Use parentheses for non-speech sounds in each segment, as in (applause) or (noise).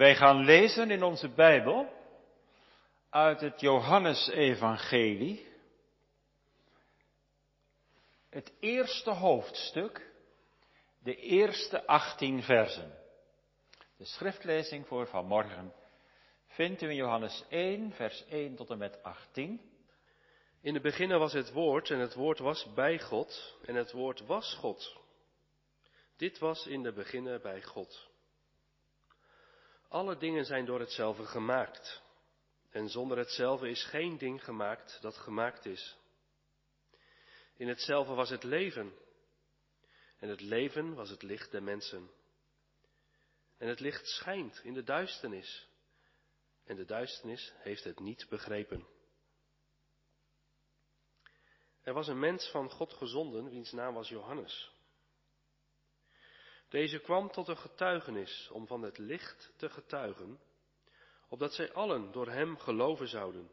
Wij gaan lezen in onze Bijbel uit het Johannesevangelie. Het eerste hoofdstuk, de eerste 18 versen. De schriftlezing voor vanmorgen vindt u in Johannes 1, vers 1 tot en met 18. In de beginnen was het woord en het woord was bij God en het woord was God. Dit was in de beginnen bij God. Alle dingen zijn door hetzelfde gemaakt. En zonder hetzelfde is geen ding gemaakt dat gemaakt is. In hetzelfde was het leven. En het leven was het licht der mensen. En het licht schijnt in de duisternis. En de duisternis heeft het niet begrepen. Er was een mens van God gezonden, wiens naam was Johannes. Deze kwam tot een getuigenis om van het licht te getuigen, opdat zij allen door hem geloven zouden.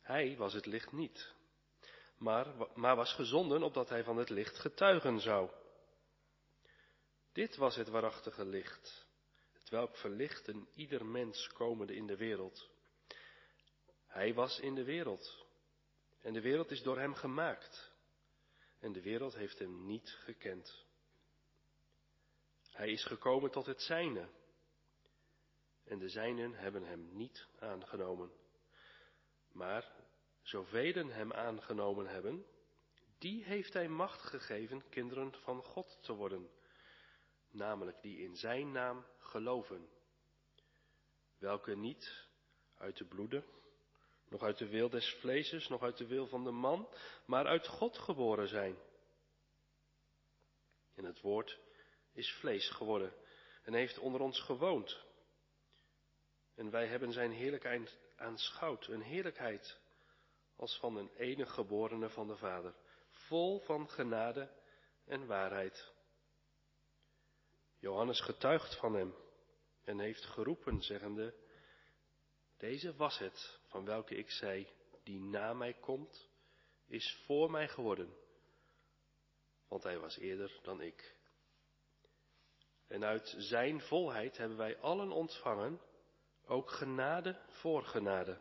Hij was het licht niet, maar, maar was gezonden opdat hij van het licht getuigen zou. Dit was het waarachtige licht, het welk verlicht een ieder mens komende in de wereld. Hij was in de wereld, en de wereld is door hem gemaakt, en de wereld heeft hem niet gekend. Hij is gekomen tot het zijne. En de zijnen hebben hem niet aangenomen. Maar zoveel hem aangenomen hebben, die heeft hij macht gegeven kinderen van God te worden. Namelijk die in zijn naam geloven. Welke niet uit de bloeden, nog uit de wil des vleeses, nog uit de wil van de man, maar uit God geboren zijn. En het woord is vlees geworden en heeft onder ons gewoond. En wij hebben zijn heerlijkheid aanschouwd, een heerlijkheid als van een enige geborene van de Vader, vol van genade en waarheid. Johannes getuigt van hem en heeft geroepen, zeggende, deze was het van welke ik zei, die na mij komt, is voor mij geworden, want hij was eerder dan ik. En uit zijn volheid hebben wij allen ontvangen, ook genade voor genade.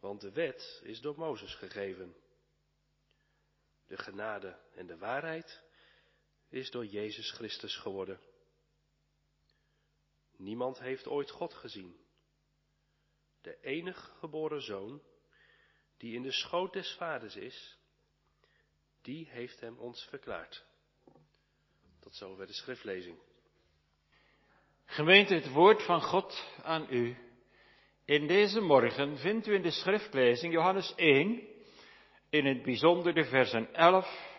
Want de wet is door Mozes gegeven. De genade en de waarheid is door Jezus Christus geworden. Niemand heeft ooit God gezien. De enige geboren zoon, die in de schoot des vaders is, die heeft hem ons verklaard. Tot zover de schriftlezing. Gemeente, het woord van God aan u. In deze morgen vindt u in de schriftlezing Johannes 1, in het bijzonder de versen 11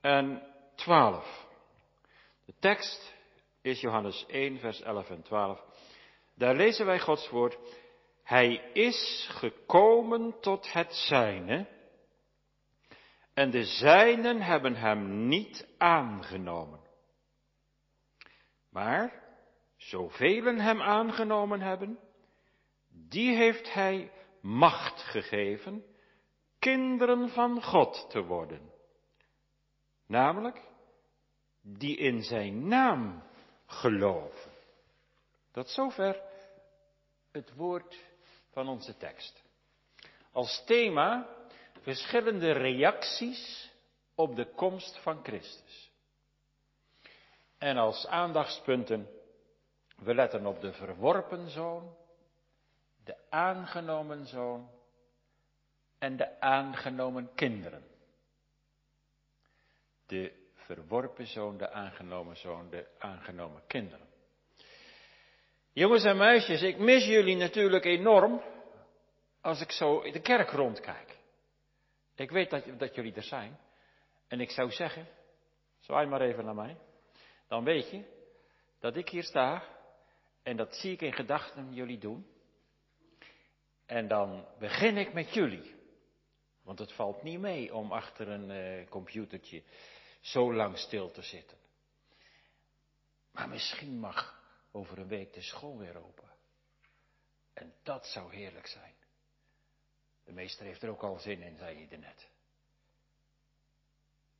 en 12. De tekst is Johannes 1, vers 11 en 12. Daar lezen wij Gods woord. Hij is gekomen tot het zijne, en de zijnen hebben hem niet aangenomen. Maar zoveel hem aangenomen hebben, die heeft hij macht gegeven kinderen van God te worden. Namelijk die in zijn naam geloven. Tot zover het woord van onze tekst. Als thema verschillende reacties op de komst van Christus. En als aandachtspunten, we letten op de verworpen zoon, de aangenomen zoon en de aangenomen kinderen. De verworpen zoon, de aangenomen zoon, de aangenomen kinderen. Jongens en meisjes, ik mis jullie natuurlijk enorm als ik zo in de kerk rondkijk. Ik weet dat, dat jullie er zijn. En ik zou zeggen, zwaai maar even naar mij dan weet je dat ik hier sta en dat zie ik in gedachten jullie doen. En dan begin ik met jullie. Want het valt niet mee om achter een uh, computertje zo lang stil te zitten. Maar misschien mag over een week de school weer open. En dat zou heerlijk zijn. De meester heeft er ook al zin in, zei je er net.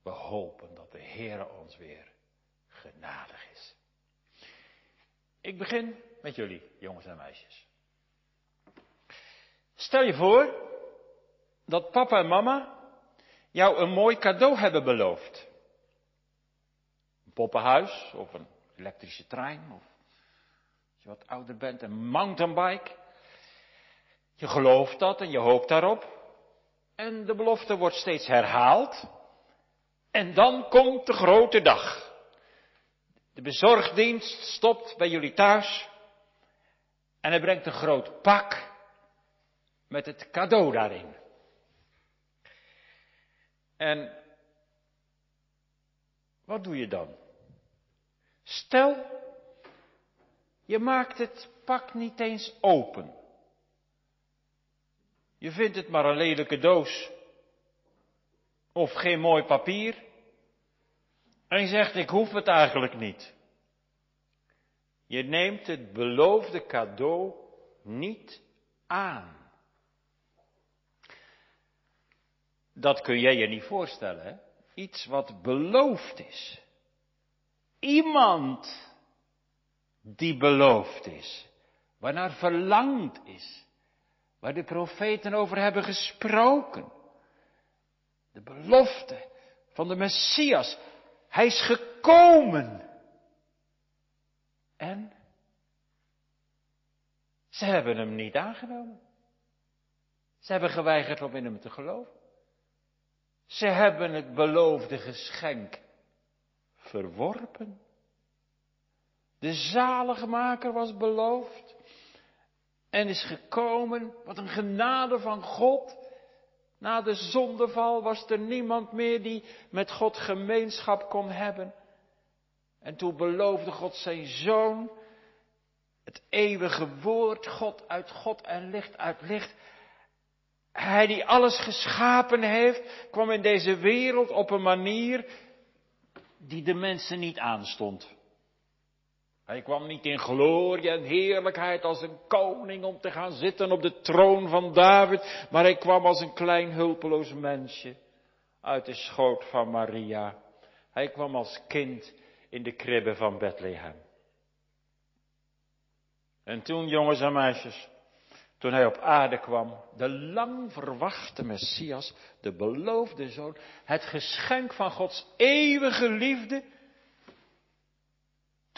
We hopen dat de Heer ons weer genadig is. Ik begin met jullie, jongens en meisjes. Stel je voor dat papa en mama jou een mooi cadeau hebben beloofd. Een poppenhuis of een elektrische trein of als je wat ouder bent, een mountainbike. Je gelooft dat en je hoopt daarop. En de belofte wordt steeds herhaald. En dan komt de grote dag. De bezorgdienst stopt bij jullie thuis. En hij brengt een groot pak met het cadeau daarin. En wat doe je dan? Stel, je maakt het pak niet eens open. Je vindt het maar een lelijke doos. Of geen mooi papier. En je zegt, ik hoef het eigenlijk niet. Je neemt het beloofde cadeau niet aan. Dat kun jij je niet voorstellen, hè? Iets wat beloofd is. Iemand die beloofd is. Waarnaar verlangd is. Waar de profeten over hebben gesproken. De belofte van de Messias. Hij is gekomen. En ze hebben hem niet aangenomen. Ze hebben geweigerd om in hem te geloven. Ze hebben het beloofde geschenk verworpen. De zaligmaker was beloofd en is gekomen. Wat een genade van God. Na de zondeval was er niemand meer die met God gemeenschap kon hebben. En toen beloofde God zijn zoon, het eeuwige woord, God uit God en licht uit licht. Hij die alles geschapen heeft, kwam in deze wereld op een manier die de mensen niet aanstond. Hij kwam niet in glorie en heerlijkheid als een koning om te gaan zitten op de troon van David, maar hij kwam als een klein hulpeloos mensje uit de schoot van Maria. Hij kwam als kind in de kribbe van Bethlehem. En toen, jongens en meisjes, toen hij op aarde kwam, de lang verwachte Messias, de beloofde zoon, het geschenk van Gods eeuwige liefde,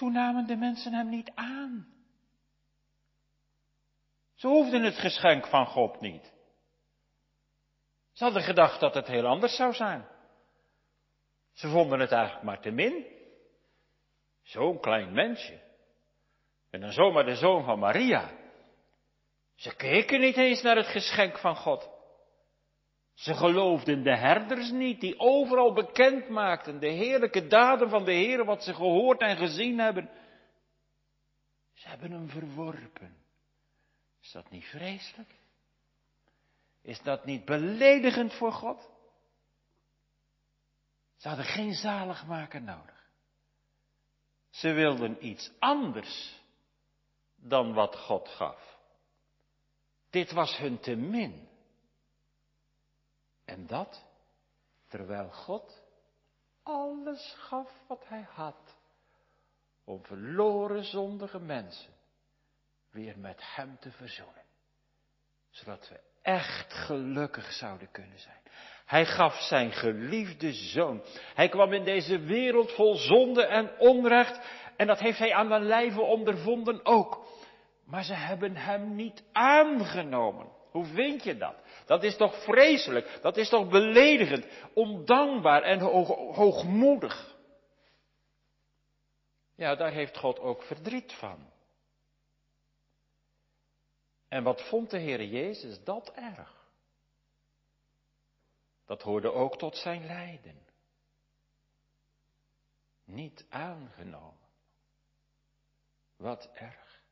toen namen de mensen hem niet aan. Ze hoefden het geschenk van God niet. Ze hadden gedacht dat het heel anders zou zijn. Ze vonden het eigenlijk maar te min. Zo'n klein mensje. En dan zomaar de zoon van Maria. Ze keken niet eens naar het geschenk van God. Ze geloofden de herders niet, die overal bekend maakten de heerlijke daden van de Heer, wat ze gehoord en gezien hebben. Ze hebben hem verworpen. Is dat niet vreselijk? Is dat niet beledigend voor God? Ze hadden geen zaligmaker nodig. Ze wilden iets anders dan wat God gaf. Dit was hun te min. En dat terwijl God alles gaf wat hij had om verloren zondige mensen weer met hem te verzoenen. Zodat we echt gelukkig zouden kunnen zijn. Hij gaf zijn geliefde zoon. Hij kwam in deze wereld vol zonde en onrecht. En dat heeft hij aan mijn lijve ondervonden ook. Maar ze hebben hem niet aangenomen. Hoe vind je dat? Dat is toch vreselijk? Dat is toch beledigend, ondankbaar en hoogmoedig? Ja, daar heeft God ook verdriet van. En wat vond de Heer Jezus dat erg? Dat hoorde ook tot zijn lijden. Niet aangenomen. Wat erg.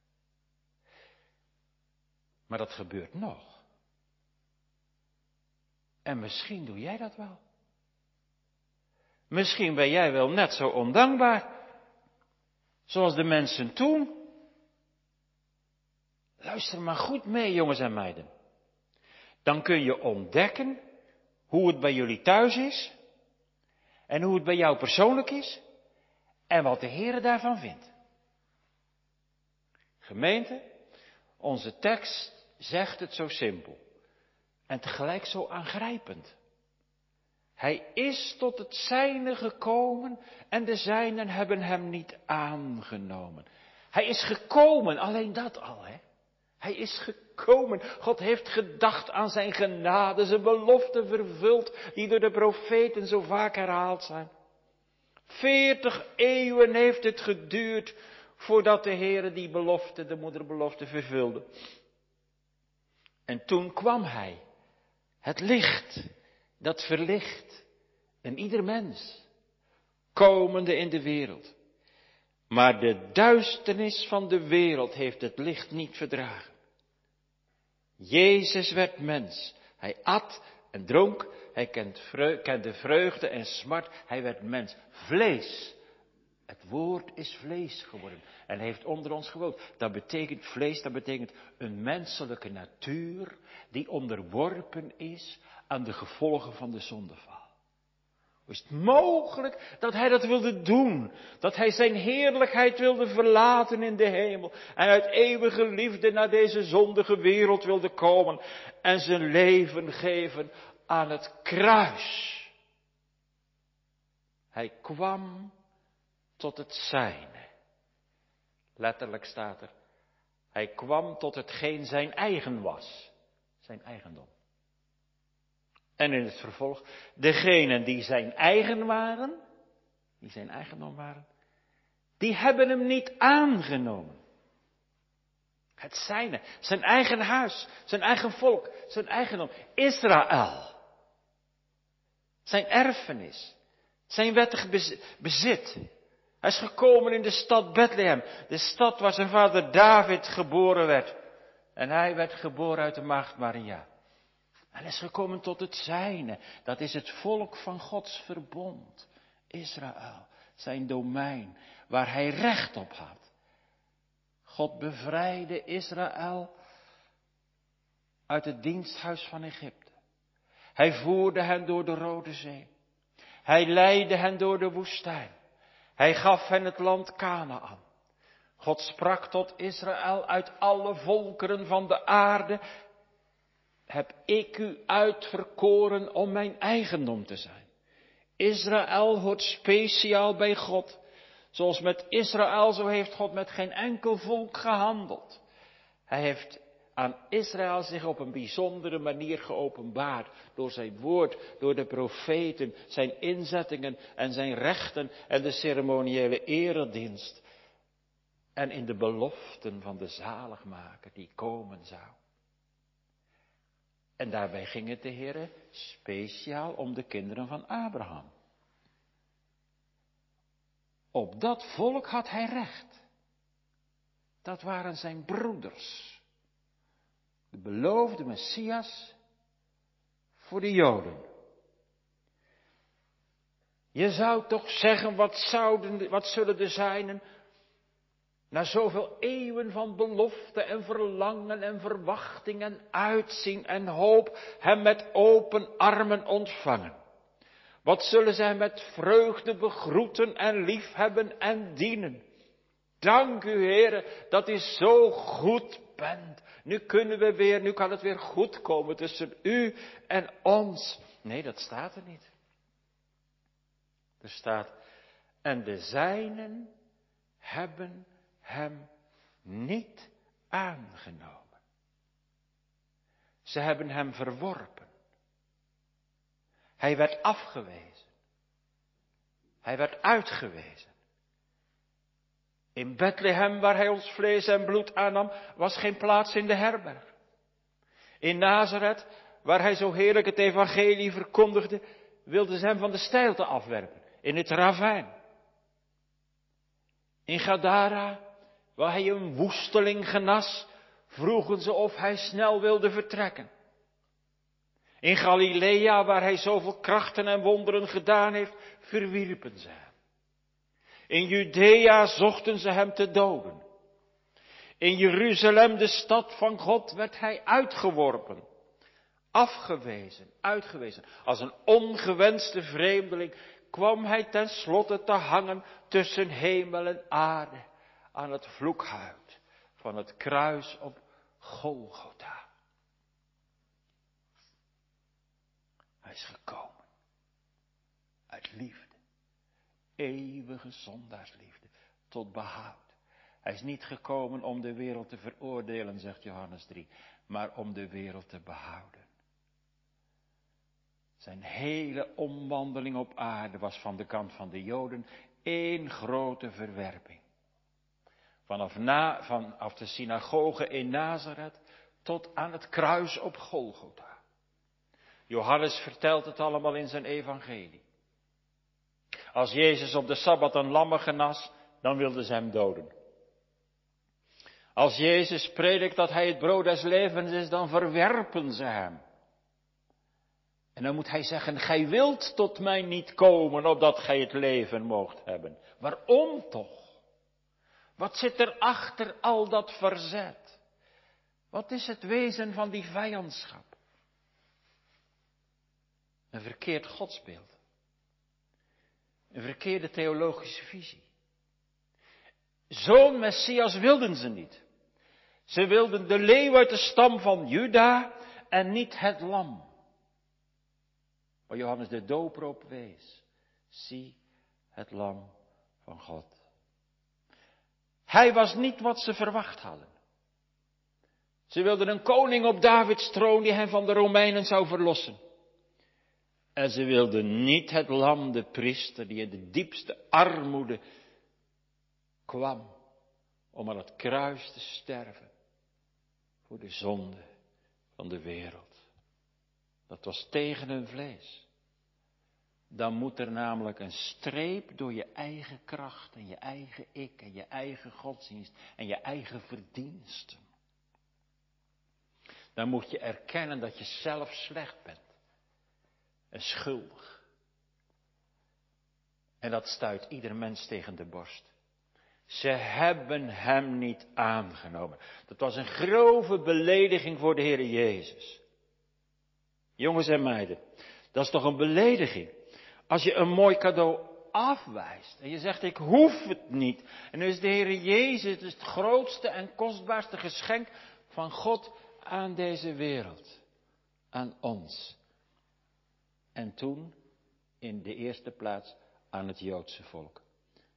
Maar dat gebeurt nog. En misschien doe jij dat wel. Misschien ben jij wel net zo ondankbaar. Zoals de mensen toen. Luister maar goed mee, jongens en meiden. Dan kun je ontdekken hoe het bij jullie thuis is. En hoe het bij jou persoonlijk is. En wat de Heer daarvan vindt. Gemeente, onze tekst zegt het zo simpel en tegelijk zo aangrijpend. Hij is tot het zijne gekomen en de zijnen hebben hem niet aangenomen. Hij is gekomen, alleen dat al, hè. Hij is gekomen. God heeft gedacht aan zijn genade, zijn beloften vervuld, die door de profeten zo vaak herhaald zijn. Veertig eeuwen heeft het geduurd voordat de Heere die belofte, de moederbelofte, vervulde. En toen kwam Hij, het licht, dat verlicht en ieder mens, komende in de wereld. Maar de duisternis van de wereld heeft het licht niet verdragen. Jezus werd mens. Hij at en dronk. Hij kende vreugde en smart. Hij werd mens. Vlees. Het woord is vlees geworden en heeft onder ons gewoond. Dat betekent vlees, dat betekent een menselijke natuur die onderworpen is aan de gevolgen van de zondeval. Hoe is het mogelijk dat hij dat wilde doen? Dat hij zijn heerlijkheid wilde verlaten in de hemel en uit eeuwige liefde naar deze zondige wereld wilde komen en zijn leven geven aan het kruis. Hij kwam tot het zijne. Letterlijk staat er, hij kwam tot hetgeen zijn eigen was, zijn eigendom. En in het vervolg, degenen die zijn eigen waren, die zijn eigendom waren, die hebben hem niet aangenomen. Het zijne, zijn eigen huis, zijn eigen volk, zijn eigendom, Israël. Zijn erfenis, zijn wettig bezit. Hij is gekomen in de stad Bethlehem, de stad waar zijn vader David geboren werd. En hij werd geboren uit de maagd Maria. Hij is gekomen tot het zijne. Dat is het volk van Gods verbond. Israël, zijn domein, waar hij recht op had. God bevrijdde Israël uit het diensthuis van Egypte. Hij voerde hen door de Rode Zee. Hij leidde hen door de woestijn. Hij gaf hen het land Canaan. God sprak tot Israël uit alle volkeren van de aarde heb ik u uitverkoren om mijn eigendom te zijn. Israël hoort speciaal bij God. Zoals met Israël, zo heeft God met geen enkel volk gehandeld. Hij heeft aan Israël zich op een bijzondere manier geopenbaard. Door zijn woord, door de profeten, zijn inzettingen en zijn rechten en de ceremoniële eredienst. En in de beloften van de zaligmaker die komen zou. En daarbij ging het de Heer speciaal om de kinderen van Abraham. Op dat volk had hij recht. Dat waren zijn broeders. De beloofde Messias voor de Joden. Je zou toch zeggen, wat, zouden, wat zullen de zijnen na zoveel eeuwen van belofte en verlangen en verwachting en uitzien en hoop hem met open armen ontvangen. Wat zullen zij met vreugde begroeten en liefhebben en dienen. Dank u Heere dat u zo goed Nu kunnen we weer, nu kan het weer goed komen tussen u en ons. Nee, dat staat er niet. Er staat, en de zijnen hebben hem niet aangenomen. Ze hebben hem verworpen. Hij werd afgewezen. Hij werd uitgewezen. In Bethlehem, waar hij ons vlees en bloed aannam, was geen plaats in de herberg. In Nazareth, waar hij zo heerlijk het evangelie verkondigde, wilden ze hem van de steilte afwerpen, in het ravijn. In Gadara, waar hij een woesteling genas, vroegen ze of hij snel wilde vertrekken. In Galilea, waar hij zoveel krachten en wonderen gedaan heeft, verwierpen ze hem. In Judea zochten ze hem te doden. In Jeruzalem, de stad van God, werd hij uitgeworpen. Afgewezen, uitgewezen. Als een ongewenste vreemdeling kwam hij tenslotte te hangen tussen hemel en aarde aan het vloekhuid van het kruis op Golgotha. Hij is gekomen uit liefde, eeuwige zondaarsliefde, tot behoud. Hij is niet gekomen om de wereld te veroordelen, zegt Johannes 3, maar om de wereld te behouden. Zijn hele omwandeling op aarde was van de kant van de Joden één grote verwerping. Vanaf, na, vanaf de synagoge in Nazareth tot aan het kruis op Golgotha. Johannes vertelt het allemaal in zijn evangelie. Als Jezus op de Sabbat een lammen genas, dan wilden ze hem doden. Als Jezus predikt dat hij het brood des levens is, dan verwerpen ze hem. En dan moet hij zeggen, gij wilt tot mij niet komen, opdat gij het leven moogt hebben. Waarom toch? Wat zit er achter al dat verzet? Wat is het wezen van die vijandschap? Een verkeerd godsbeeld. Een verkeerde theologische visie. Zo'n Messias wilden ze niet. Ze wilden de leeuw uit de stam van Juda en niet het lam. Waar Johannes de doper op wees. Zie het lam van God. Hij was niet wat ze verwacht hadden. Ze wilden een koning op Davids troon die hen van de Romeinen zou verlossen. En ze wilden niet het lam, de priester, die in de diepste armoede kwam om aan het kruis te sterven voor de zonde van de wereld. Dat was tegen hun vlees. Dan moet er namelijk een streep door je eigen kracht en je eigen ik en je eigen godsdienst en je eigen verdiensten. Dan moet je erkennen dat je zelf slecht bent en schuldig. En dat stuit ieder mens tegen de borst. Ze hebben hem niet aangenomen. Dat was een grove belediging voor de Heer Jezus. Jongens en meiden, dat is toch een belediging. Als je een mooi cadeau afwijst en je zegt ik hoef het niet. En nu is de Heer Jezus het grootste en kostbaarste geschenk van God aan deze wereld. Aan ons. En toen in de eerste plaats aan het Joodse volk.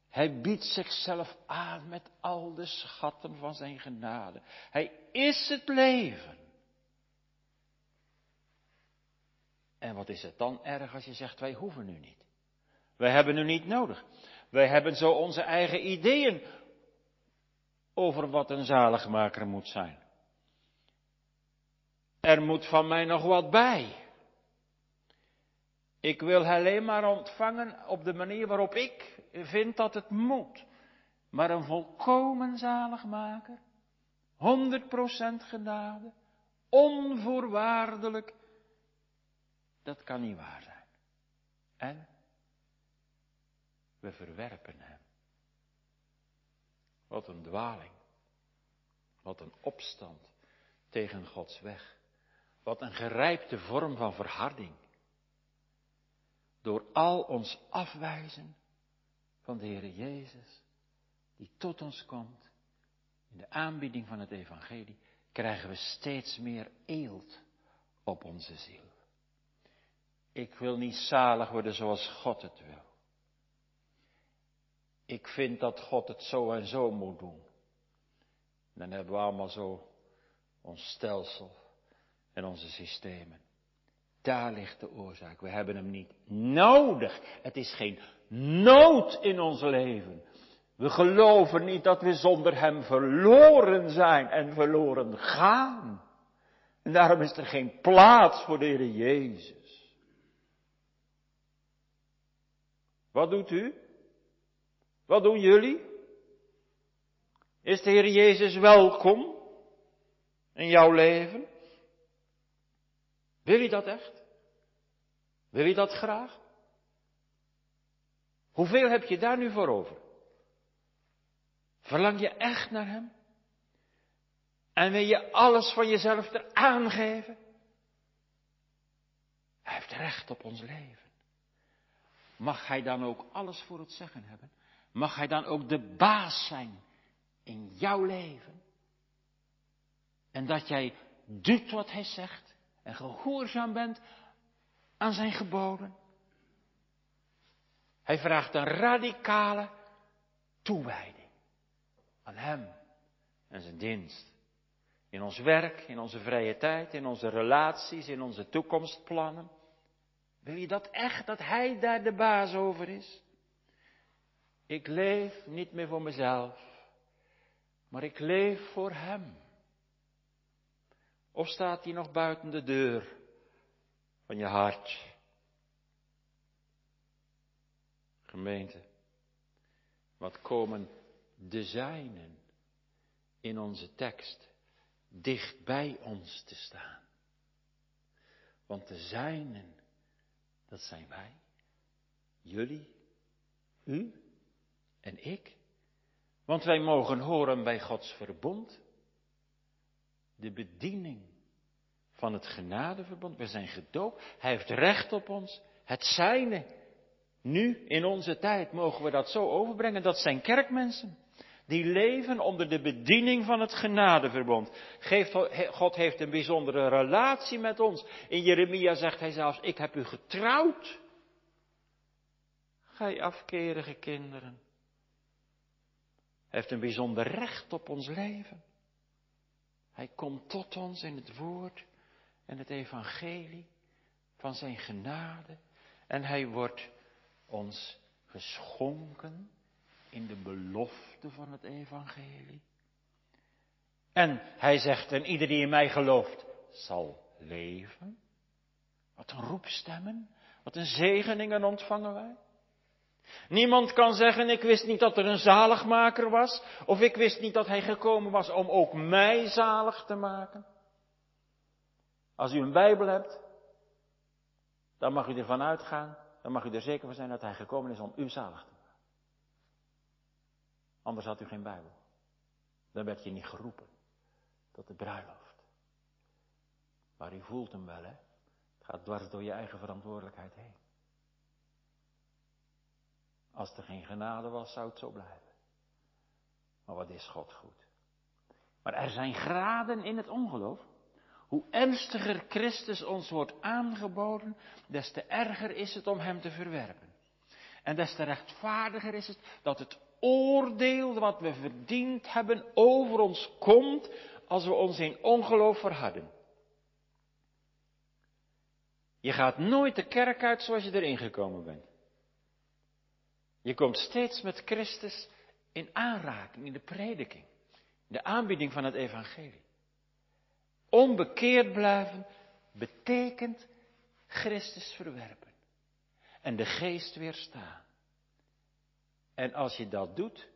Hij biedt zichzelf aan met al de schatten van zijn genade. Hij is het leven. En wat is het dan erg als je zegt, wij hoeven nu niet. Wij hebben nu niet nodig. Wij hebben zo onze eigen ideeën over wat een zaligmaker moet zijn. Er moet van mij nog wat bij. Ik wil alleen maar ontvangen op de manier waarop ik vind dat het moet. Maar een volkomen zaligmaker, 100% genade, onvoorwaardelijk, dat kan niet waar zijn. En we verwerpen hem. Wat een dwaling. Wat een opstand tegen Gods weg. Wat een gerijpte vorm van verharding. Door al ons afwijzen van de Heer Jezus, die tot ons komt, in de aanbieding van het Evangelie, krijgen we steeds meer eelt op onze ziel. Ik wil niet zalig worden zoals God het wil. Ik vind dat God het zo en zo moet doen. Dan hebben we allemaal zo ons stelsel en onze systemen. Daar ligt de oorzaak. We hebben hem niet nodig. Het is geen nood in ons leven. We geloven niet dat we zonder hem verloren zijn en verloren gaan. En daarom is er geen plaats voor de Heer Jezus. Wat doet u? Wat doen jullie? Is de Heer Jezus welkom in jouw leven? Wil je dat echt? Wil je dat graag? Hoeveel heb je daar nu voor over? Verlang je echt naar Hem? En wil je alles van jezelf eraan geven? Hij heeft recht op ons leven. Mag Hij dan ook alles voor het zeggen hebben? Mag Hij dan ook de baas zijn in jouw leven? En dat jij doet wat hij zegt en gehoorzaam bent aan zijn geboden. Hij vraagt een radicale toewijding aan hem en zijn dienst. In ons werk, in onze vrije tijd, in onze relaties, in onze toekomstplannen. Wil je dat echt, dat Hij daar de baas over is? Ik leef niet meer voor mezelf, maar ik leef voor Hem. Of staat hij nog buiten de deur van je hart? Gemeente, wat komen de zijnen in onze tekst dicht bij ons te staan? Want de zijnen, dat zijn wij, jullie, u en ik. Want wij mogen horen bij Gods verbond de bediening van het genadeverbond. We zijn gedoopt. Hij heeft recht op ons. Het zijne. Nu, in onze tijd, mogen we dat zo overbrengen. Dat zijn kerkmensen. Die leven onder de bediening van het genadeverbond. God heeft een bijzondere relatie met ons. In Jeremia zegt hij zelfs, ik heb u getrouwd. Gij afkerige kinderen. Hij heeft een bijzonder recht op ons leven. Hij komt tot ons in het woord en het evangelie van zijn genade. En hij wordt ons geschonken in de belofte van het evangelie. En hij zegt, en ieder die in mij gelooft, zal leven. Wat een roepstemmen, wat een zegeningen ontvangen wij. Niemand kan zeggen, ik wist niet dat er een zaligmaker was, of ik wist niet dat hij gekomen was om ook mij zalig te maken. Als u een Bijbel hebt, dan mag u ervan uitgaan, dan mag u er zeker van zijn dat hij gekomen is om u zalig te maken. Anders had u geen Bijbel. Dan werd je niet geroepen tot de bruiloft. Maar u voelt hem wel, hè? Het gaat dwars door je eigen verantwoordelijkheid heen. Als er geen genade was, zou het zo blijven. Maar wat is God goed? Maar er zijn graden in het ongeloof. Hoe ernstiger Christus ons wordt aangeboden, des te erger is het om Hem te verwerpen. En des te rechtvaardiger is het dat het oordeel wat we verdiend hebben over ons komt als we ons in ongeloof verharden. Je gaat nooit de kerk uit zoals je erin gekomen bent. Je komt steeds met Christus in aanraking, in de prediking, in de aanbieding van het evangelie. Onbekeerd blijven betekent Christus verwerpen en de geest weerstaan. En als je dat doet,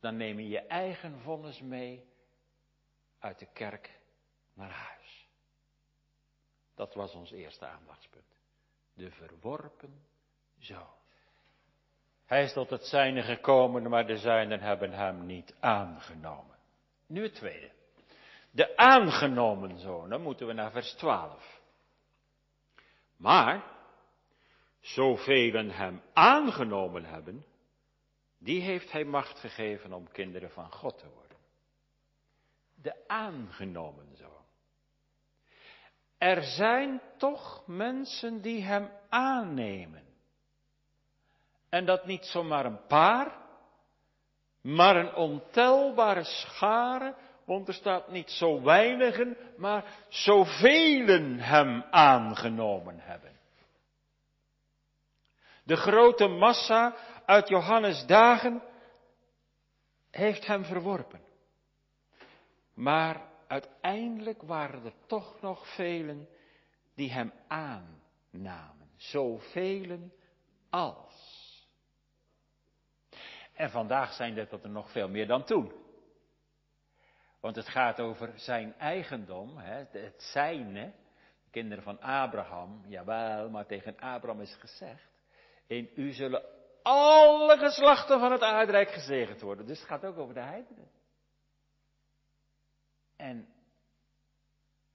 dan neem je je eigen vonnis mee uit de kerk naar huis. Dat was ons eerste aandachtspunt. De verworpen zoon. Hij is tot het zijne gekomen, maar de zijnen hebben hem niet aangenomen. Nu het tweede. De aangenomen zoon, dan moeten we naar vers 12. Maar, zoveel hem aangenomen hebben, die heeft hij macht gegeven om kinderen van God te worden. De aangenomen zoon. Er zijn toch mensen die hem aannemen. En dat niet zomaar een paar, maar een ontelbare schare, want er staat niet zo weinigen, maar zoveel hem aangenomen hebben. De grote massa uit Johannes dagen heeft hem verworpen. Maar uiteindelijk waren er toch nog velen die hem aannamen. Zoveel als. En vandaag zijn dat er nog veel meer dan toen. Want het gaat over zijn eigendom, hè, het zijne. Kinderen van Abraham, jawel, maar tegen Abraham is gezegd. In u zullen alle geslachten van het aardrijk gezegend worden. Dus het gaat ook over de heidenen. En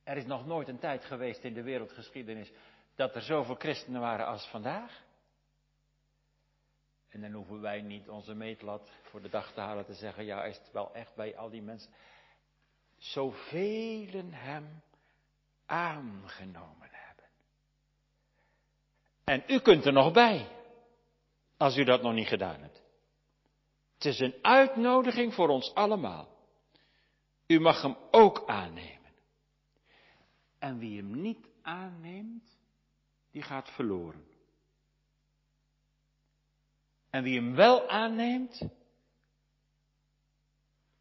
er is nog nooit een tijd geweest in de wereldgeschiedenis dat er zoveel christenen waren als vandaag. En dan hoeven wij niet onze meetlat voor de dag te halen te zeggen, ja, is het wel echt bij al die mensen. zoveel hem aangenomen hebben. En u kunt er nog bij, als u dat nog niet gedaan hebt. Het is een uitnodiging voor ons allemaal. U mag hem ook aannemen. En wie hem niet aanneemt, die gaat verloren. En wie hem wel aanneemt,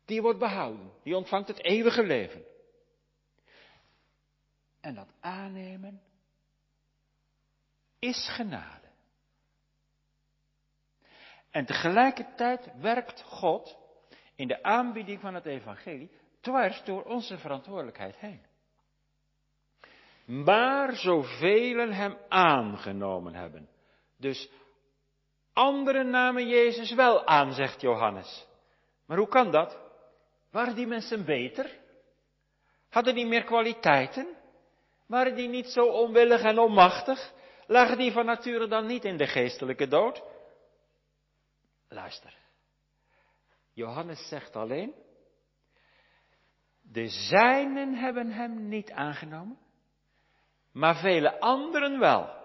die wordt behouden. Die ontvangt het eeuwige leven. En dat aannemen is genade. En tegelijkertijd werkt God in de aanbieding van het evangelie dwars door onze verantwoordelijkheid heen. Maar zoveel hem aangenomen hebben. Dus anderen namen Jezus wel aan, zegt Johannes. Maar hoe kan dat? Waren die mensen beter? Hadden die meer kwaliteiten? Waren die niet zo onwillig en onmachtig? Lagen die van nature dan niet in de geestelijke dood? Luister. Johannes zegt alleen, de zijnen hebben hem niet aangenomen, maar vele anderen wel.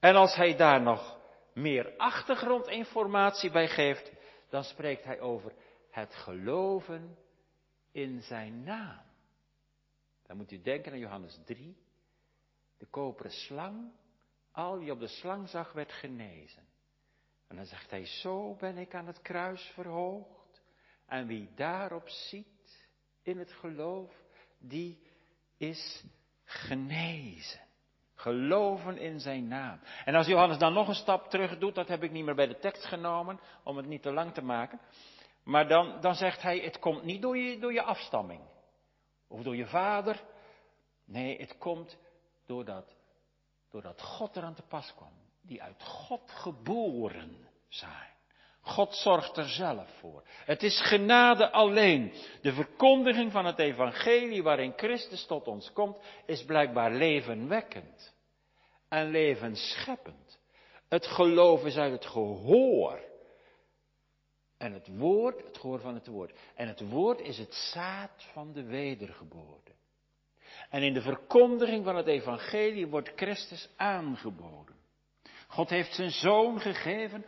En als hij daar nog meer achtergrondinformatie bij geeft, dan spreekt hij over het geloven in zijn naam. Dan moet u denken aan Johannes 3, de koperen slang. Al wie op de slang zag, werd genezen. En dan zegt hij, zo ben ik aan het kruis verhoogd. En wie daarop ziet, in het geloof, die is genezen. Geloven in zijn naam. En als Johannes dan nog een stap terug doet, dat heb ik niet meer bij de tekst genomen, om het niet te lang te maken. Maar dan, dan zegt hij, het komt niet door je, door je afstamming. Of door je vader. Nee, het komt doordat, doordat God eraan te pas kwam. Die uit God geboren zijn. God zorgt er zelf voor. Het is genade alleen. De verkondiging van het evangelie waarin Christus tot ons komt, is blijkbaar levenwekkend en levensscheppend. Het geloof is uit het gehoor. En het woord, het gehoor van het woord. En het woord is het zaad van de wedergeboorte. En in de verkondiging van het evangelie wordt Christus aangeboden. God heeft zijn zoon gegeven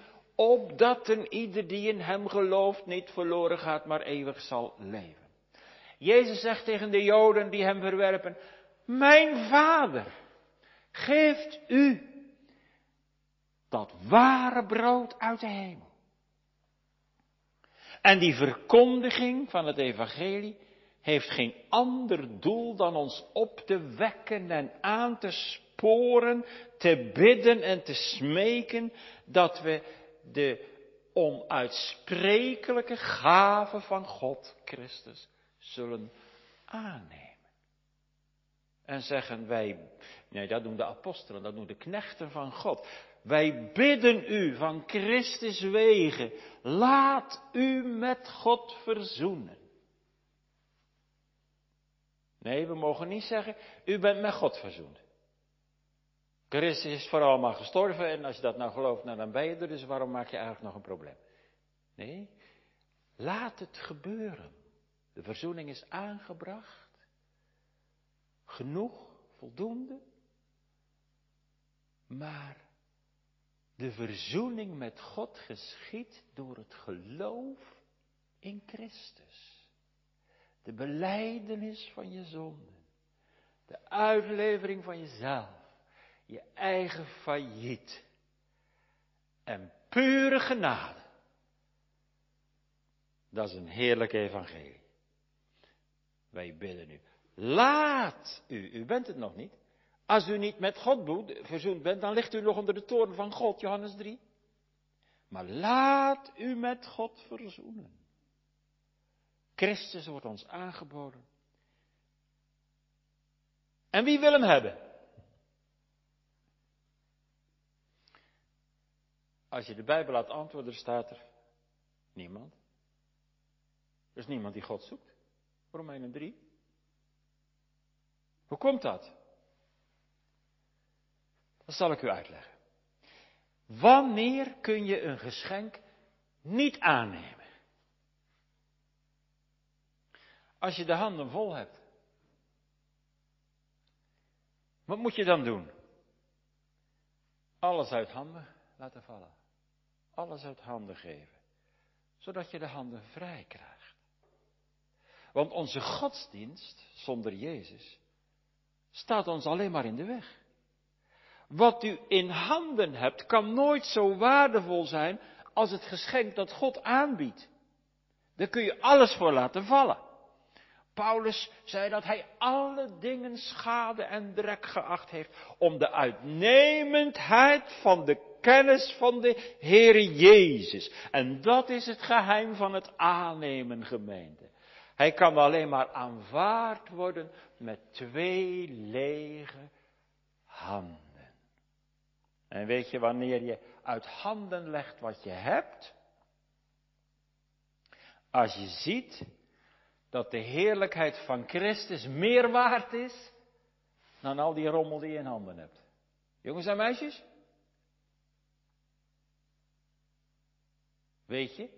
opdat een ieder die in hem gelooft niet verloren gaat, maar eeuwig zal leven. Jezus zegt tegen de Joden die hem verwerpen, mijn vader geeft u dat ware brood uit de hemel. En die verkondiging van het evangelie heeft geen ander doel dan ons op te wekken en aan te sporen, te bidden en te smeken dat we de onuitsprekelijke gave van God Christus zullen aannemen. En zeggen wij, nee dat doen de apostelen, dat doen de knechten van God. Wij bidden u van Christus wegen, laat u met God verzoenen. Nee, we mogen niet zeggen, u bent met God verzoend. Christus is voor allemaal gestorven en als je dat nou gelooft, nou dan ben je er, dus waarom maak je eigenlijk nog een probleem? Nee, laat het gebeuren. De verzoening is aangebracht. Genoeg, voldoende. Maar de verzoening met God geschiet door het geloof in Christus. De beleidenis van je zonden. De uitlevering van jezelf je eigen failliet. En pure genade. Dat is een heerlijk evangelie. Wij bidden u. Laat u, u bent het nog niet. Als u niet met God verzoend bent, dan ligt u nog onder de toren van God, Johannes 3. Maar laat u met God verzoenen. Christus wordt ons aangeboden. En wie wil hem hebben? Als je de Bijbel laat antwoorden, staat er niemand. Er is niemand die God zoekt. Romeinen 3. Hoe komt dat? Dat zal ik u uitleggen. Wanneer kun je een geschenk niet aannemen? Als je de handen vol hebt. Wat moet je dan doen? Alles uit handen laten vallen. Alles uit handen geven. Zodat je de handen vrij krijgt. Want onze godsdienst zonder Jezus staat ons alleen maar in de weg. Wat u in handen hebt kan nooit zo waardevol zijn als het geschenk dat God aanbiedt. Daar kun je alles voor laten vallen. Paulus zei dat hij alle dingen schade en drek geacht heeft om de uitnemendheid van de kennis van de Heere Jezus. En dat is het geheim van het aannemen, gemeente. Hij kan alleen maar aanvaard worden met twee lege handen. En weet je wanneer je uit handen legt wat je hebt? Als je ziet dat de heerlijkheid van Christus meer waard is dan al die rommel die je in handen hebt. Jongens en meisjes? Weet je?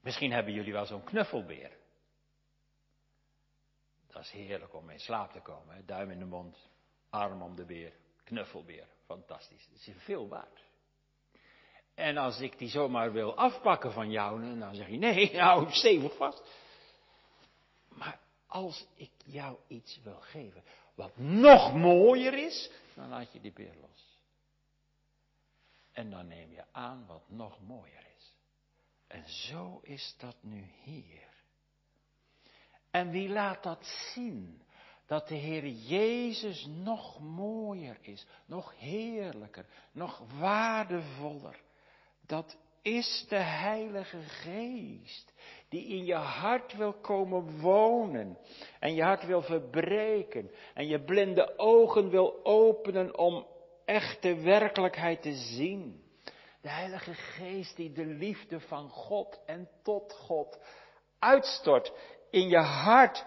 Misschien hebben jullie wel zo'n knuffelbeer. Dat is heerlijk om in slaap te komen. Hè? Duim in de mond, arm om de beer, knuffelbeer. Fantastisch. Dat is veel waard. En als ik die zomaar wil afpakken van jou, dan zeg je nee, (laughs) hou hem stevig vast. Maar als ik jou iets wil geven wat nog mooier is, dan laat je die beer los. En dan neem je aan wat nog mooier is. En zo is dat nu hier. En wie laat dat zien? Dat de Heer Jezus nog mooier is, nog heerlijker, nog waardevoller. Dat is de Heilige Geest, die in je hart wil komen wonen en je hart wil verbreken en je blinde ogen wil openen om echte werkelijkheid te zien. De Heilige Geest die de liefde van God en tot God uitstort in je hart.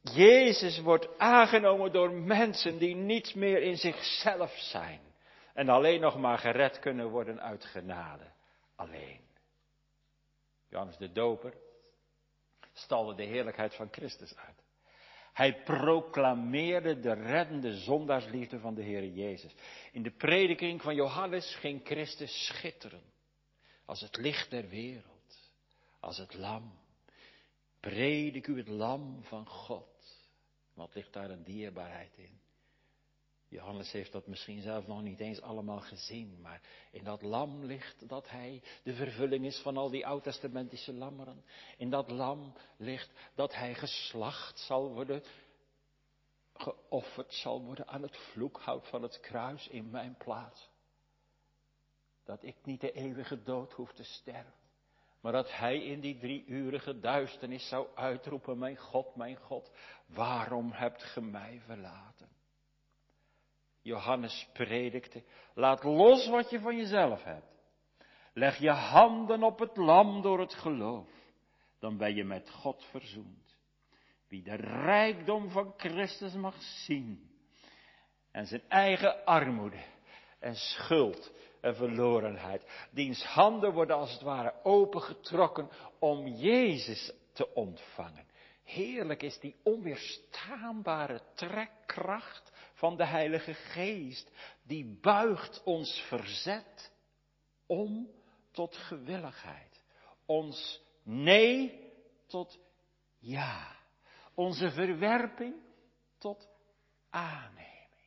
Jezus wordt aangenomen door mensen die niets meer in zichzelf zijn en alleen nog maar gered kunnen worden uit genade. Alleen. Johannes de Doper stalde de heerlijkheid van Christus uit. Hij proclameerde de reddende zondaarsliefde van de Heer Jezus. In de prediking van Johannes ging Christus schitteren. Als het licht der wereld. Als het lam. Predik u het lam van God. Wat ligt daar een dierbaarheid in? Johannes heeft dat misschien zelf nog niet eens allemaal gezien, maar in dat lam ligt dat hij de vervulling is van al die oud-testamentische lammeren. In dat lam ligt dat hij geslacht zal worden, geofferd zal worden aan het vloekhout van het kruis in mijn plaats. Dat ik niet de eeuwige dood hoef te sterven, maar dat hij in die drieurige duisternis zou uitroepen, mijn God, mijn God, waarom hebt ge mij verlaten? Johannes predikte, laat los wat je van jezelf hebt. Leg je handen op het lam door het geloof. Dan ben je met God verzoend. Wie de rijkdom van Christus mag zien. En zijn eigen armoede en schuld en verlorenheid. Diens handen worden als het ware opengetrokken om Jezus te ontvangen. Heerlijk is die onweerstaanbare trekkracht van de Heilige Geest, die buigt ons verzet om tot gewilligheid. Ons nee tot ja. Onze verwerping tot aanneming.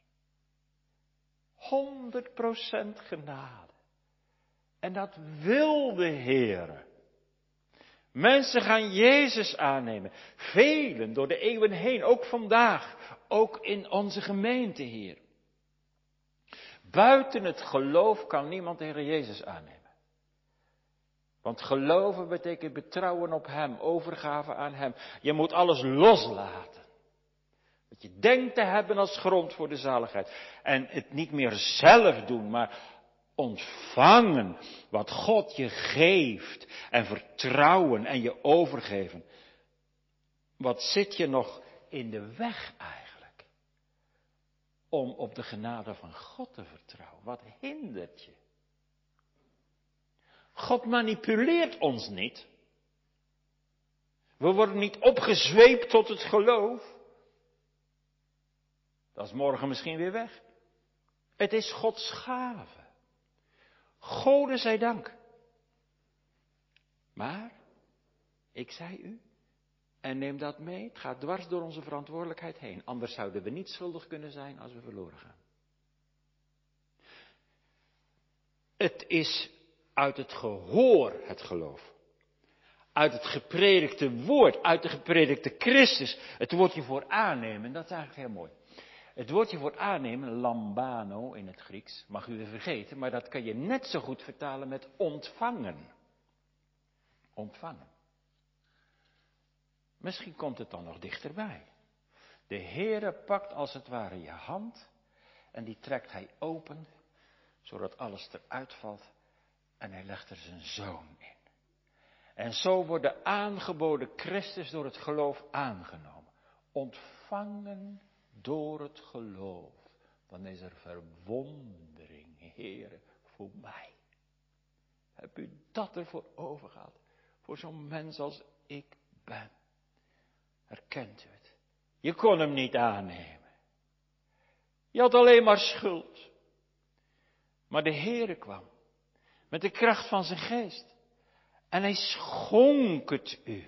100% genade. En dat wil de Heer. Mensen gaan Jezus aannemen. Velen door de eeuwen heen, ook vandaag, ook in onze gemeente hier. Buiten het geloof kan niemand de Heer Jezus aannemen. Want geloven betekent betrouwen op Hem, overgave aan Hem. Je moet alles loslaten. Wat je denkt te hebben als grond voor de zaligheid. En het niet meer zelf doen, maar ontvangen wat God je geeft en vertrouwen en je overgeven. Wat zit je nog in de weg om op de genade van God te vertrouwen? Wat hindert je? God manipuleert ons niet. We worden niet opgezweept tot het geloof. Dat is morgen misschien weer weg. Het is Gods gave. Gode zij dank. Maar, ik zei u, en neem dat mee, het gaat dwars door onze verantwoordelijkheid heen. Anders zouden we niet schuldig kunnen zijn als we verloren gaan. Het is uit het gehoor het geloof. Uit het gepredikte woord, uit de gepredikte Christus. Het woordje voor aannemen, dat is eigenlijk heel mooi. Het woordje voor aannemen, lambano in het Grieks, mag u weer vergeten, maar dat kan je net zo goed vertalen met ontvangen. Ontvangen. Misschien komt het dan nog dichterbij. De Heere pakt als het ware je hand en die trekt hij open, zodat alles eruit valt en hij legt er zijn zoon in. En zo wordt de aangeboden Christus door het geloof aangenomen. Ontvangen door het geloof. Dan is er verwondering, Heere, voor mij. Heb u dat ervoor overgehad? Voor zo'n mens als ik ben. Herkent u het? Je kon hem niet aannemen. Je had alleen maar schuld. Maar de Heere kwam met de kracht van zijn geest. En hij schonk het u.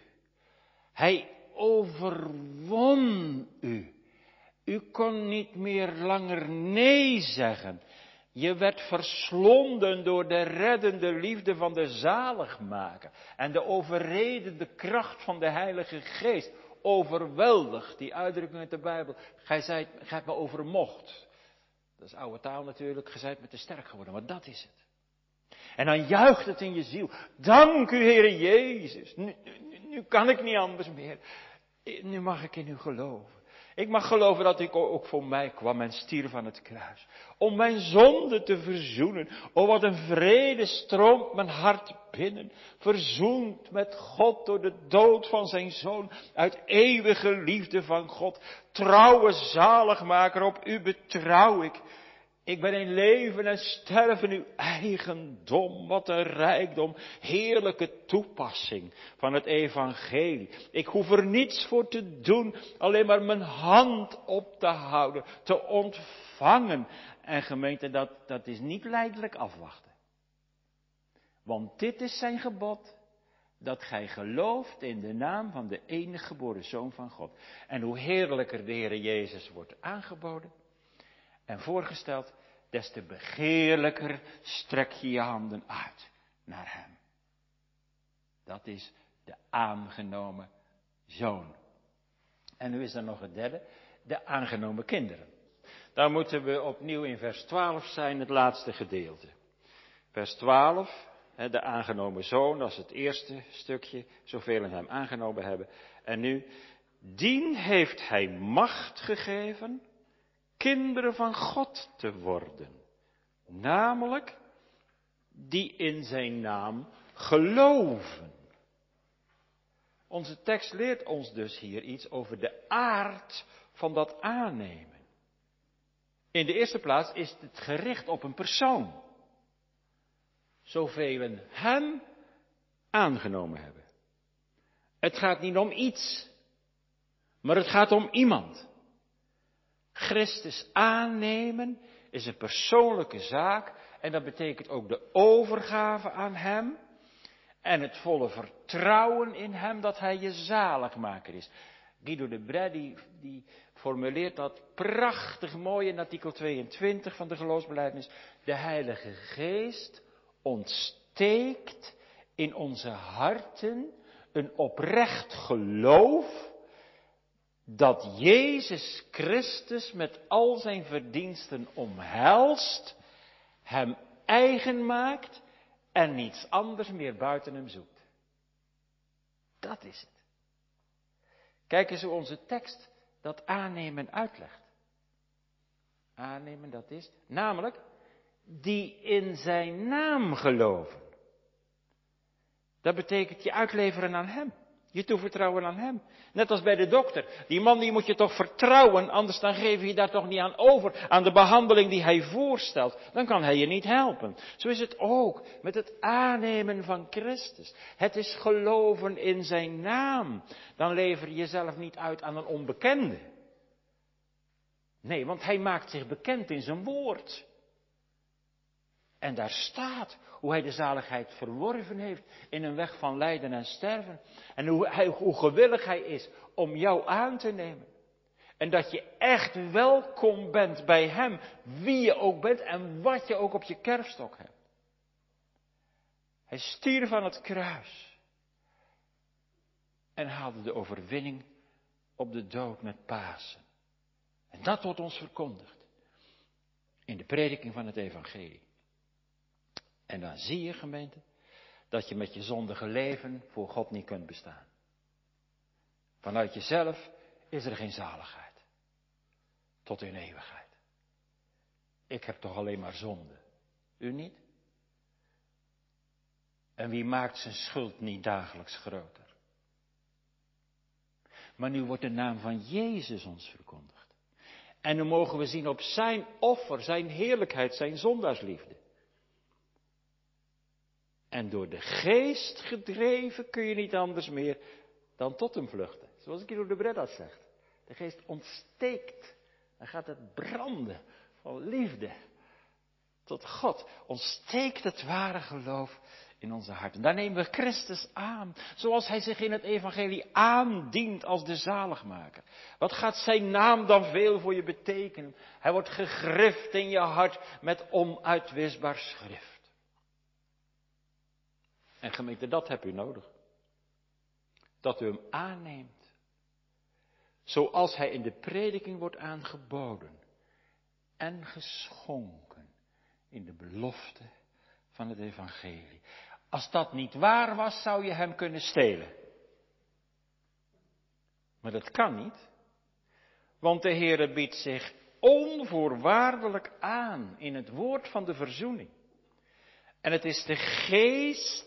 Hij overwon u. U kon niet meer langer nee zeggen. Je werd verslonden door de reddende liefde van de zaligmaker en de overredende kracht van de Heilige Geest. Overweldigd, die uitdrukking uit de Bijbel. Gij zijt, gij hebt me overmocht. Dat is oude taal natuurlijk, gij zijt met te sterk geworden, maar dat is het. En dan juicht het in je ziel. Dank u, Heere Jezus. Nu, nu kan ik niet anders meer. Nu mag ik in u geloven. Ik mag geloven dat ik ook voor mij kwam en stierf aan het kruis. Om mijn zonde te verzoenen. Oh, wat een vrede stroomt mijn hart binnen. Verzoend met God door de dood van zijn zoon. Uit eeuwige liefde van God. Trouwe zaligmaker, op u betrouw ik. Ik ben in leven en sterven uw eigendom. Wat een rijkdom, heerlijke toepassing van het evangelie. Ik hoef er niets voor te doen, alleen maar mijn hand op te houden, te ontvangen. En gemeente, dat, dat is niet leidelijk afwachten. Want dit is zijn gebod, dat gij gelooft in de naam van de enige geboren Zoon van God. En hoe heerlijker de Heer Jezus wordt aangeboden en voorgesteld, des te begeerlijker strek je je handen uit naar Hem. Dat is de aangenomen zoon. En nu is er nog het derde, de aangenomen kinderen. Daar moeten we opnieuw in vers 12 zijn, het laatste gedeelte. Vers 12, de aangenomen zoon, dat is het eerste stukje, zoveel in hem aangenomen hebben. En nu, dien heeft hij macht gegeven kinderen van God te worden. Namelijk die in zijn naam geloven. Onze tekst leert ons dus hier iets over de aard van dat aannemen. In de eerste plaats is het gericht op een persoon. Zoveel hem aangenomen hebben. Het gaat niet om iets, maar het gaat om iemand. Christus aannemen is een persoonlijke zaak en dat betekent ook de overgave aan Hem en het volle vertrouwen in Hem dat Hij je zaligmaker is. Guido de die, die formuleert dat prachtig mooi in artikel 22 van de geloofsbelijdenis. De Heilige Geest ontsteekt in onze harten een oprecht geloof dat Jezus Christus met al zijn verdiensten omhelst, hem eigen maakt en niets anders meer buiten hem zoekt. Dat is het. Kijk eens hoe onze tekst dat aannemen uitlegt. Aannemen, dat is namelijk die in zijn naam geloven. Dat betekent je uitleveren aan hem. Je toevertrouwen aan Hem. Net als bij de dokter. Die man die moet je toch vertrouwen, anders dan geef je daar toch niet aan over. Aan de behandeling die Hij voorstelt. Dan kan Hij je niet helpen. Zo is het ook met het aannemen van Christus. Het is geloven in Zijn naam. Dan lever je jezelf niet uit aan een onbekende. Nee, want Hij maakt zich bekend in Zijn woord. En daar staat hoe hij de zaligheid verworven heeft in een weg van lijden en sterven. En hoe, hij, gewillig hij is om jou aan te nemen. En dat je echt welkom bent bij hem, wie je ook bent en wat je ook op je kerfstok hebt. Hij stierf aan het kruis en haalde de overwinning op de dood met Pasen. En dat wordt ons verkondigd in de prediking van het evangelie. En dan zie je, gemeente, dat je met je zondige leven voor God niet kunt bestaan. Vanuit jezelf is er geen zaligheid. Tot in eeuwigheid. Ik heb toch alleen maar zonde. U niet? En wie maakt zijn schuld niet dagelijks groter? Maar nu wordt de naam van Jezus ons verkondigd. En nu mogen we zien op zijn offer, zijn heerlijkheid, zijn zondaarsliefde. En door de geest gedreven kun je niet anders meer dan tot hem vluchten. Zoals ik door de Bredda zegt. De geest ontsteekt. Dan gaat het branden van liefde tot God. Ontsteekt het ware geloof in onze harten. Daar nemen we Christus aan. Zoals hij zich in het evangelie aandient als de zaligmaker. Wat gaat zijn naam dan veel voor je betekenen? Hij wordt gegrift in je hart met onuitwisbaar schrift. En gemeente, dat heb u nodig. Dat u hem aanneemt. Zoals hij in de prediking wordt aangeboden. En geschonken in de belofte van het evangelie. Als dat niet waar was, zou je hem kunnen stelen. Maar dat kan niet. Want de Heere biedt zich onvoorwaardelijk aan in het woord van de verzoening. En het is de geest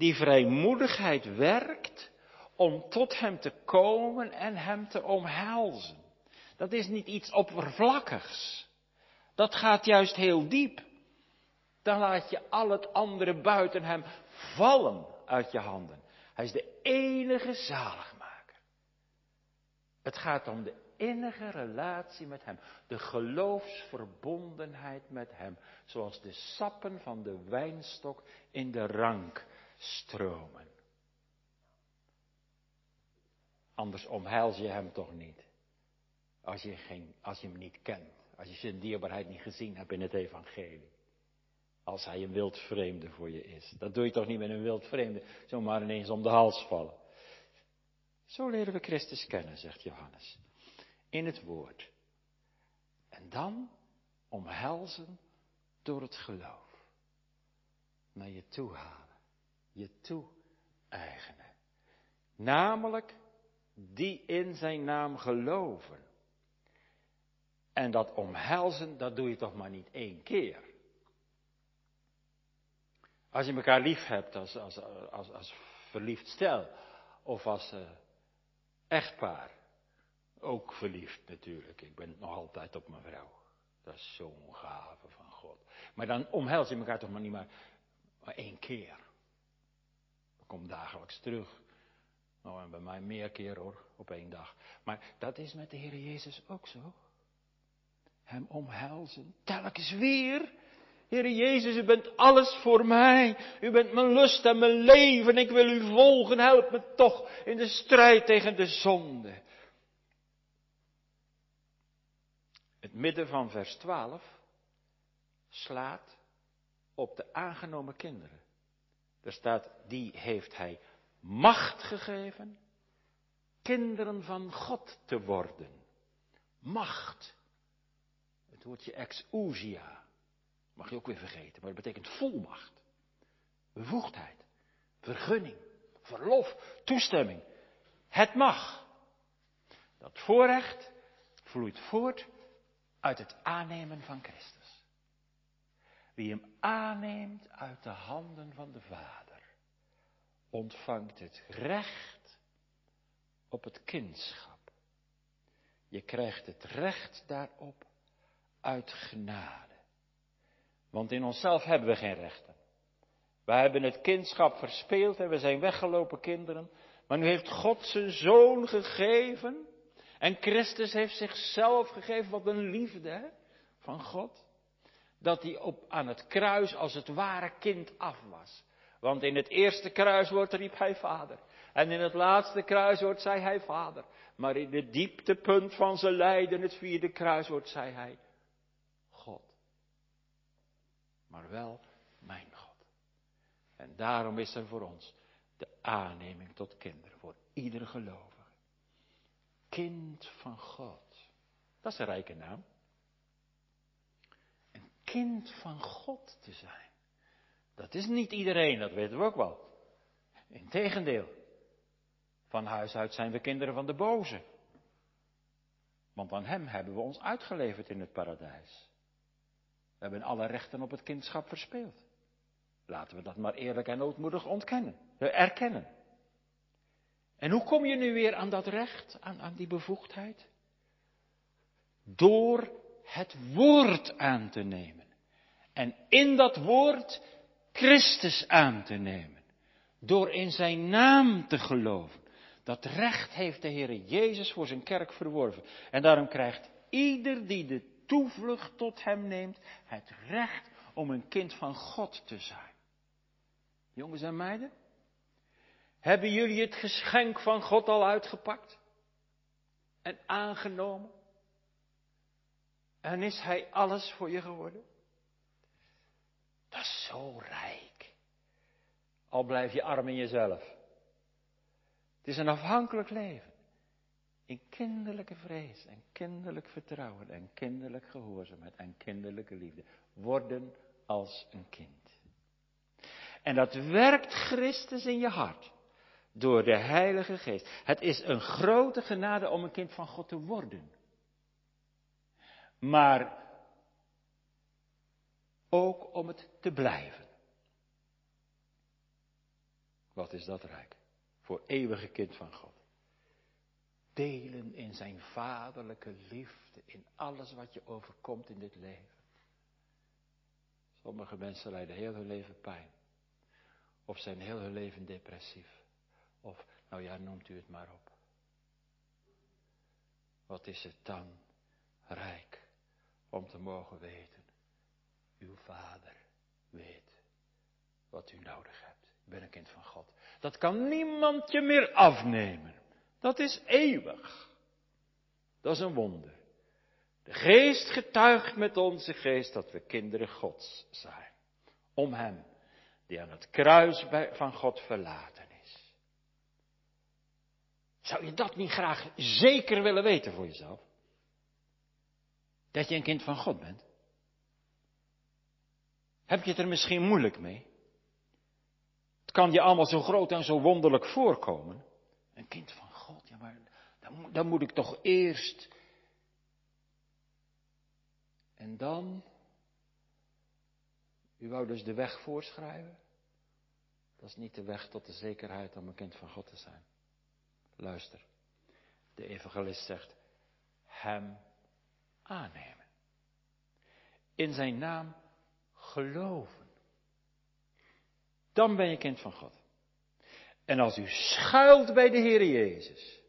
die vrijmoedigheid werkt om tot Hem te komen en Hem te omhelzen. Dat is niet iets oppervlakkigs. Dat gaat juist heel diep. Dan laat je al het andere buiten Hem vallen uit je handen. Hij is de enige zaligmaker. Het gaat om de innige relatie met Hem, de geloofsverbondenheid met Hem, zoals de sappen van de wijnstok in de rank stromen. Anders omhels je hem toch niet. Als je, geen, als je hem niet kent. Als je zijn dierbaarheid niet gezien hebt in het evangelie. Als hij een wild vreemde voor je is. Dat doe je toch niet met een wild vreemde zomaar ineens om de hals vallen. Zo leren we Christus kennen, zegt Johannes. In het woord. En dan omhelzen door het geloof. Naar je toe halen je toe-eigenen. Namelijk die in zijn naam geloven. En dat omhelzen, dat doe je toch maar niet één keer. Als je elkaar lief hebt als, als, als, als verliefd stel, of als uh, echtpaar, ook verliefd natuurlijk. Ik ben nog altijd op mijn vrouw. Dat is zo'n gave van God. Maar dan omhels je elkaar toch maar niet maar één keer kom dagelijks terug. Nou, en bij mij meer keer hoor, op één dag. Maar dat is met de Heer Jezus ook zo. Hem omhelzen, telkens weer. Heer Jezus, u bent alles voor mij. U bent mijn lust en mijn leven. Ik wil u volgen. Help me toch in de strijd tegen de zonde. Het midden van vers 12 slaat op de aangenomen kinderen. Er staat, die heeft hij macht gegeven, kinderen van God te worden. Macht. Het woordje exousia. Mag je ook weer vergeten, maar het betekent volmacht. Bevoegdheid. Vergunning. Verlof. Toestemming. Het mag. Dat voorrecht vloeit voort uit het aannemen van Christus. Wie hem aanneemt uit de handen van de Vader, ontvangt het recht op het kindschap. Je krijgt het recht daarop uit genade. Want in onszelf hebben we geen rechten. Wij hebben het kindschap verspeeld en we zijn weggelopen kinderen. Maar nu heeft God zijn zoon gegeven. En Christus heeft zichzelf gegeven. Wat een liefde van God. Dat hij op, aan het kruis als het ware kind af was. Want in het eerste kruiswoord riep hij vader. En in het laatste kruiswoord zei hij vader. Maar in het dieptepunt van zijn lijden, het vierde kruiswoord, zei hij God. Maar wel mijn God. En daarom is er voor ons de aanneming tot kinderen, voor iedere gelovige. Kind van God. Dat is een rijke naam. Kind van God te zijn. Dat is niet iedereen, dat weten we ook wel. Integendeel. Van huis uit zijn we kinderen van de boze. Want aan hem hebben we ons uitgeleverd in het paradijs. We hebben alle rechten op het kindschap verspeeld. Laten we dat maar eerlijk en ootmoedig ontkennen, erkennen. En hoe kom je nu weer aan dat recht, aan, aan die bevoegdheid? Door het woord aan te nemen. En in dat woord Christus aan te nemen. Door in zijn naam te geloven. Dat recht heeft de Heer Jezus voor zijn kerk verworven. En daarom krijgt ieder die de toevlucht tot hem neemt het recht om een kind van God te zijn. Jongens en meiden, hebben jullie het geschenk van God al uitgepakt en aangenomen? En is Hij alles voor je geworden? Dat is zo rijk. Al blijf je arm in jezelf. Het is een afhankelijk leven. In kinderlijke vrees en kinderlijk vertrouwen en kinderlijk gehoorzaamheid en kinderlijke liefde. Worden als een kind. En dat werkt Christus in je hart. Door de Heilige Geest. Het is een grote genade om een kind van God te worden. Maar ook om het te blijven. Wat is dat rijk? Voor eeuwige kind van God. Delen in zijn vaderlijke liefde, in alles wat je overkomt in dit leven. Sommige mensen lijden heel hun leven pijn. Of zijn heel hun leven depressief. Of, nou ja, noemt u het maar op. Wat is het dan rijk om te mogen weten. Uw vader weet wat u nodig hebt. Ik ben een kind van God. Dat kan niemand je meer afnemen. Dat is eeuwig. Dat is een wonder. De geest getuigt met onze geest dat we kinderen Gods zijn. Om Hem die aan het kruis van God verlaten is. Zou je dat niet graag zeker willen weten voor jezelf? Dat je een kind van God bent? Heb je het er misschien moeilijk mee? Het kan je allemaal zo groot en zo wonderlijk voorkomen. Een kind van God, ja maar dan, dan moet ik toch eerst. En dan u wou dus de weg voorschrijven? Dat is niet de weg tot de zekerheid om een kind van God te zijn. Luister, de evangelist zegt, hem aannemen. In zijn naam geloven. Dan ben je kind van God. En als u schuilt bij de Heer Jezus,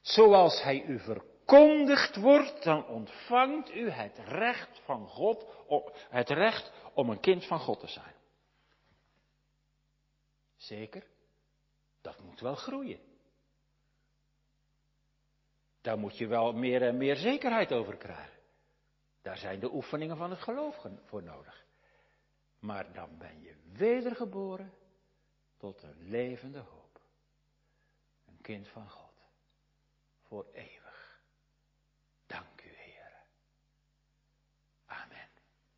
zoals Hij u verkondigd wordt, dan ontvangt u het recht van God, het recht om een kind van God te zijn. Zeker, dat moet wel groeien. Daar moet je wel meer en meer zekerheid over krijgen. Daar zijn de oefeningen van het geloof voor nodig. Maar dan ben je wedergeboren tot een levende hoop. Een kind van God. Voor eeuwig.